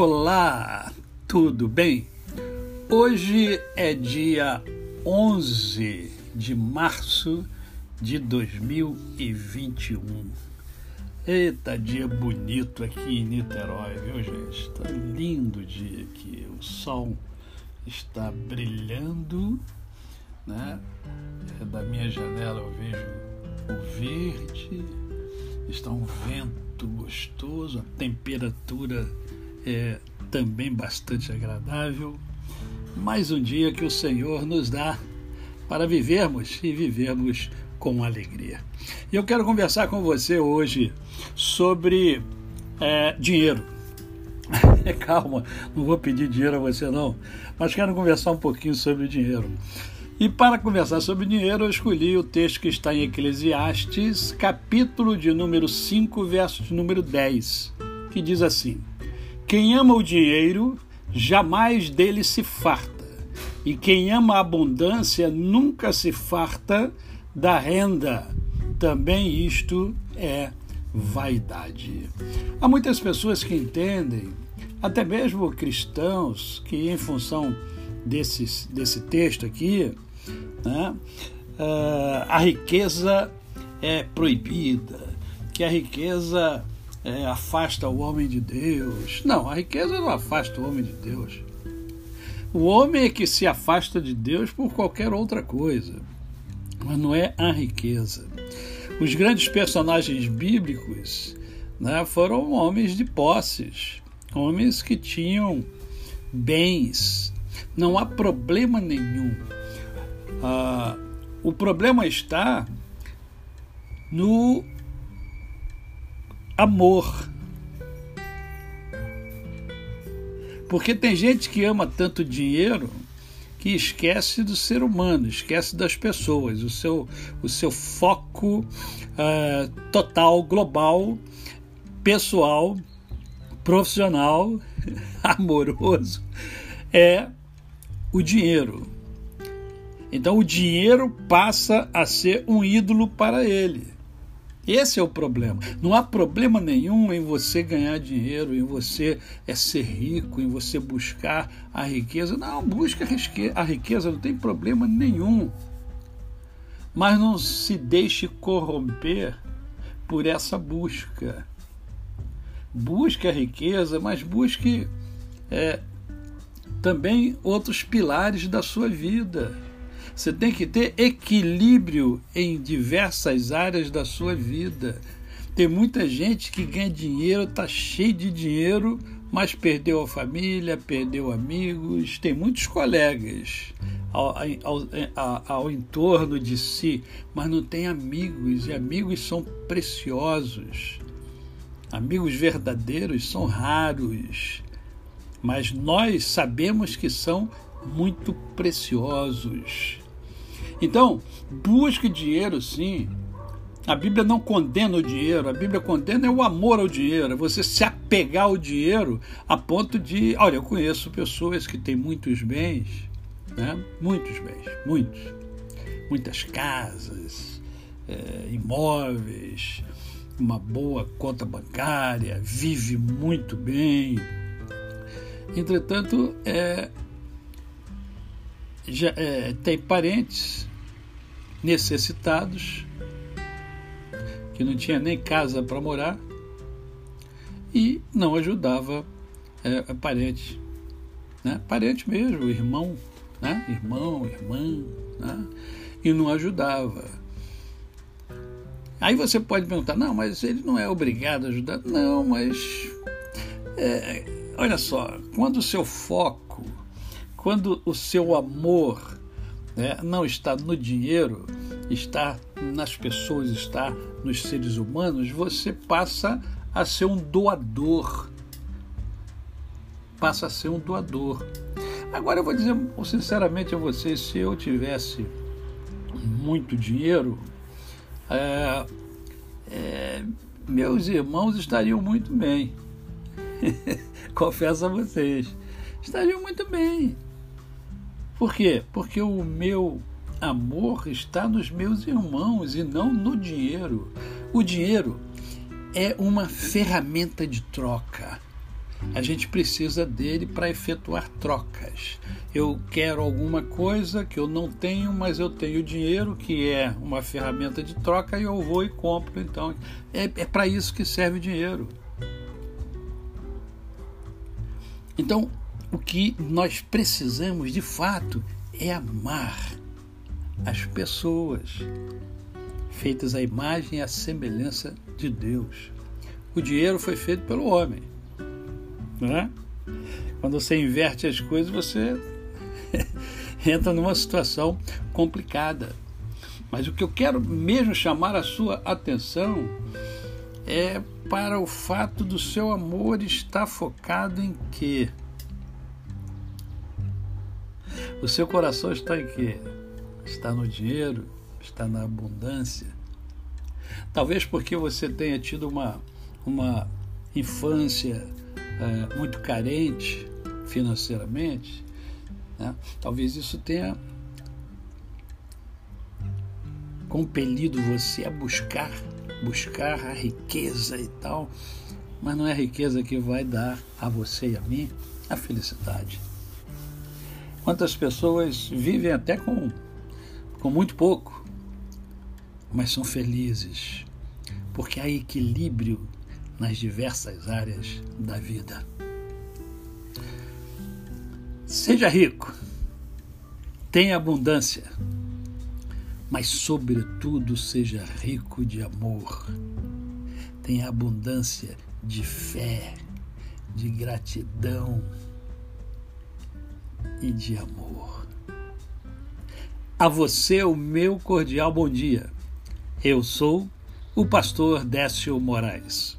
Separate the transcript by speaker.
Speaker 1: Olá, tudo bem? Hoje é dia 11 de março de 2021. Eita, dia bonito aqui em Niterói, viu, gente? Está lindo dia aqui. O sol está brilhando, né? Da minha janela eu vejo o verde, está um vento gostoso, a temperatura é também bastante agradável. Mais um dia que o Senhor nos dá para vivermos e vivermos com alegria. E eu quero conversar com você hoje sobre é, dinheiro. Calma, não vou pedir dinheiro a você não, mas quero conversar um pouquinho sobre dinheiro. E para conversar sobre dinheiro, eu escolhi o texto que está em Eclesiastes, capítulo de número 5, verso de número 10, que diz assim: quem ama o dinheiro jamais dele se farta, e quem ama a abundância nunca se farta da renda. Também isto é vaidade. Há muitas pessoas que entendem, até mesmo cristãos, que em função desses, desse texto aqui, né, uh, a riqueza é proibida, que a riqueza é, afasta o homem de Deus. Não, a riqueza não afasta o homem de Deus. O homem é que se afasta de Deus por qualquer outra coisa, mas não é a riqueza. Os grandes personagens bíblicos né, foram homens de posses, homens que tinham bens. Não há problema nenhum. Ah, o problema está no amor. Porque tem gente que ama tanto dinheiro que esquece do ser humano, esquece das pessoas, o seu, o seu foco uh, total, global, pessoal, profissional, amoroso, é o dinheiro. Então o dinheiro passa a ser um ídolo para ele. Esse é o problema. Não há problema nenhum em você ganhar dinheiro, em você é ser rico, em você buscar a riqueza. Não, busca a riqueza, não tem problema nenhum. Mas não se deixe corromper por essa busca. Busque a riqueza, mas busque é, também outros pilares da sua vida você tem que ter equilíbrio em diversas áreas da sua vida. Tem muita gente que ganha dinheiro, está cheio de dinheiro, mas perdeu a família, perdeu amigos. Tem muitos colegas ao, ao, ao, ao entorno de si, mas não tem amigos, e amigos são preciosos. Amigos verdadeiros são raros, mas nós sabemos que são muito preciosos. Então, busque dinheiro sim. A Bíblia não condena o dinheiro, a Bíblia condena é o amor ao dinheiro, é você se apegar ao dinheiro a ponto de. Olha, eu conheço pessoas que têm muitos bens, né? muitos bens, muitos. Muitas casas, é, imóveis, uma boa conta bancária, vive muito bem. Entretanto, é, já, é, tem parentes necessitados, que não tinha nem casa para morar e não ajudava é, parente, né? parente mesmo, irmão, né? irmão, irmã, né? e não ajudava. Aí você pode perguntar, não, mas ele não é obrigado a ajudar. Não, mas é, olha só, quando o seu foco, quando o seu amor né, não está no dinheiro, está nas pessoas, está nos seres humanos, você passa a ser um doador. Passa a ser um doador. Agora eu vou dizer sinceramente a vocês, se eu tivesse muito dinheiro, é, é, meus irmãos estariam muito bem. Confesso a vocês, estariam muito bem. Por quê? Porque o meu amor está nos meus irmãos e não no dinheiro. O dinheiro é uma ferramenta de troca. a gente precisa dele para efetuar trocas. Eu quero alguma coisa que eu não tenho, mas eu tenho dinheiro, que é uma ferramenta de troca, e eu vou e compro. Então, é, é para isso que serve o dinheiro. Então, o que nós precisamos de fato é amar as pessoas feitas à imagem e à semelhança de Deus. O dinheiro foi feito pelo homem. Né? Quando você inverte as coisas, você entra numa situação complicada. Mas o que eu quero mesmo chamar a sua atenção é para o fato do seu amor estar focado em quê? O seu coração está em quê? Está no dinheiro? Está na abundância? Talvez porque você tenha tido uma, uma infância é, muito carente financeiramente, né? talvez isso tenha compelido você a buscar, buscar a riqueza e tal, mas não é a riqueza que vai dar a você e a mim a felicidade. Quantas pessoas vivem até com, com muito pouco, mas são felizes, porque há equilíbrio nas diversas áreas da vida. Seja rico, tenha abundância, mas, sobretudo, seja rico de amor. Tenha abundância de fé, de gratidão e de amor. A você, o meu cordial bom dia. Eu sou o pastor Décio Moraes.